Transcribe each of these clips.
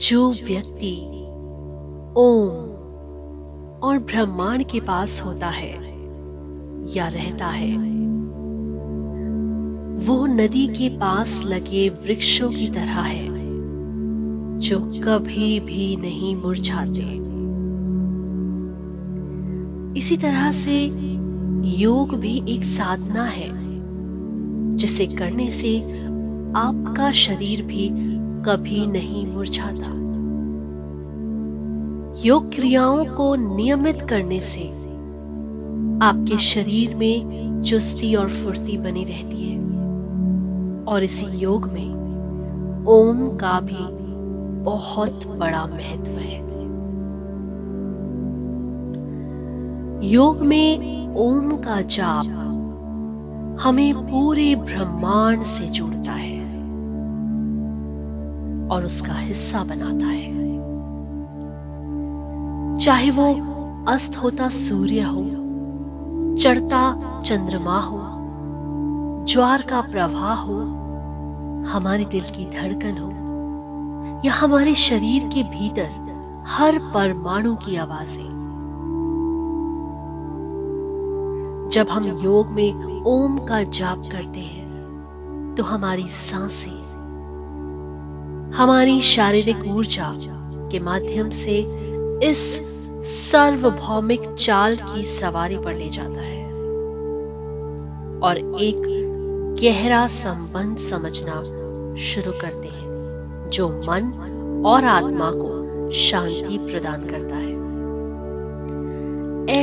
जो व्यक्ति ओम और ब्रह्मांड के पास होता है या रहता है, वो नदी के पास लगे वृक्षों की तरह है, जो कभी भी नहीं मुरझाते। इसी तरह से योग भी एक साधना है, जिसे करने से आपका शरीर भी कभी नहीं मुरझाता योग क्रियाओं को नियमित करने से आपके शरीर में चुस्ती और फुर्ती बनी रहती है। और इसी योग में ओम का भी बहुत बड़ा महत्व है। योग में ओम का जाप हमें पूरे ब्रह्मांड से जोड़ता और उसका हिस्सा बनाता है। चाहे वो अस्त होता सूर्य हो, चढ़ता चंद्रमा हो, ज्वार का प्रवाह हो, हमारे दिल की धड़कन हो, या हमारे शरीर के भीतर हर परमाणु की आवाज़ें। जब हम योग में ओम का जाप करते हैं तो हमारी साँसें हमारी शारीरिक ऊर्जा के माध्यम से इस सार्वभौमिक चाल की सवारी पर ले जाता है। और एक गहरा संबंध समझना शुरू करते हैं, जो मन और आत्मा को शांति प्रदान करता है।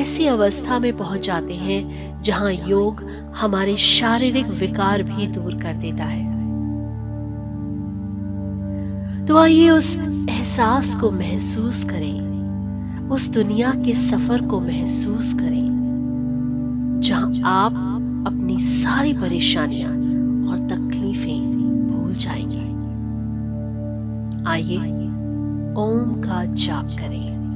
ऐसी अवस्था में पहुँच जाते हैं, जहाँ योग हमारे शारीरिक विकार भी दूर कर देता है। तो आइए उस एहसास को महसूस करें। उस दुनिया के सफ़र को महसूस करें, जहाँ आप अपनी सारी परेशानियाँ और तकलीफें भूल जाएँगे। आइए ओम का जाप करें।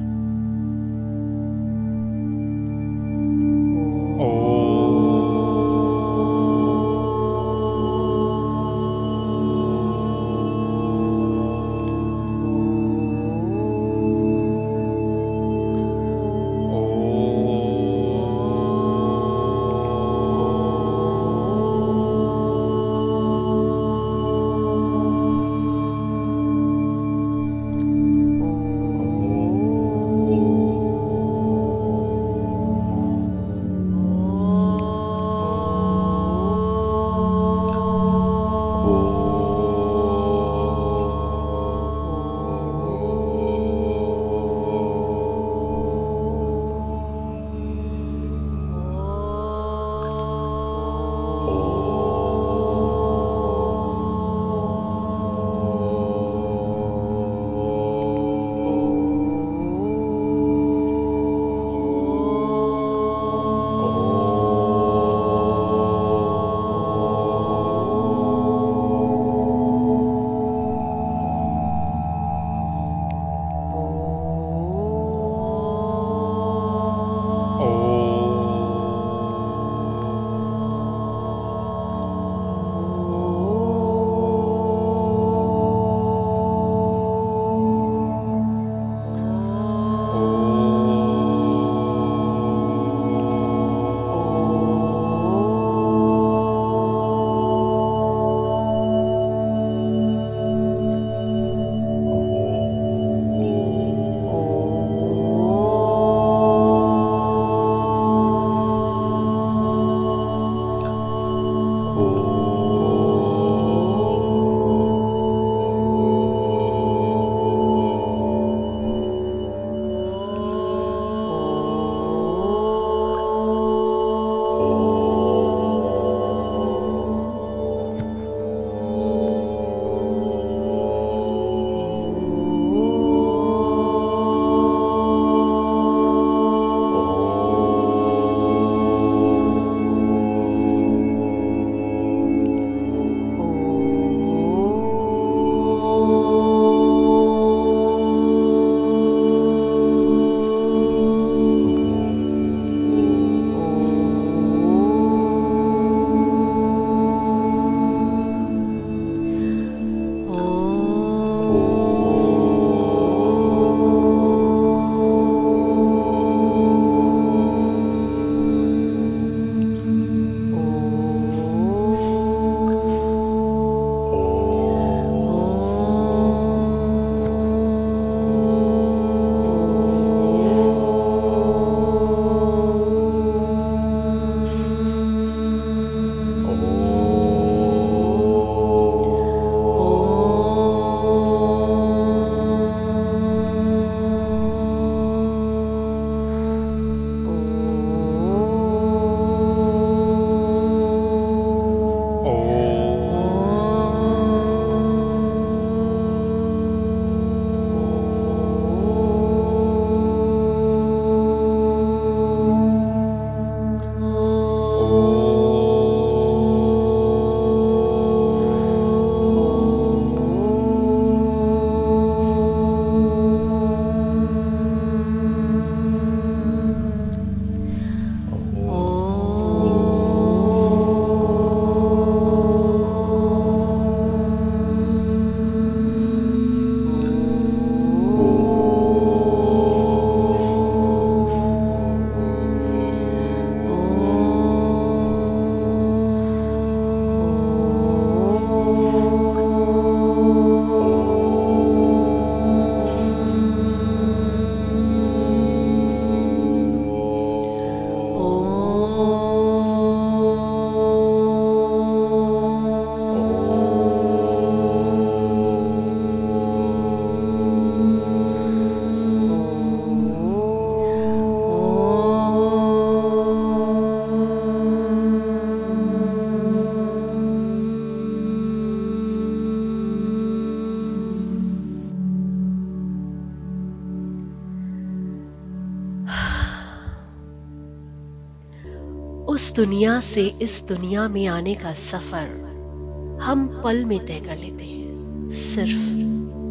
दुनिया से इस दुनिया में आने का सफ़र हम पल में तय कर लेते हैं, सिर्फ़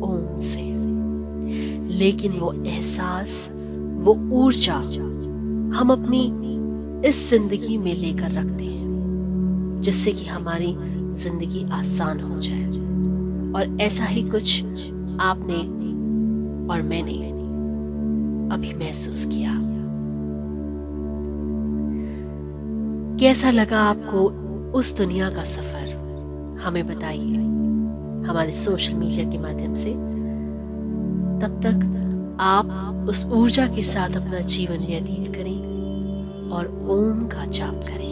ओम से। लेकिन वो एहसास, वो ऊर्जा हम अपनी इस ज़िंदगी में लेकर रखते हैं, जिससे कि हमारी ज़िंदगी आसान हो जाए। और ऐसा ही कुछ आपने और मैंने अभी महसूस किया। कैसा लगा आपको उस दुनिया का सफ़र? हमें बताइए। हमारे सोशल मीडिया के माध्यम से। तब तक आप उस ऊर्जा के साथ अपना जीवन व्यतीत करें और ओम का जाप करें।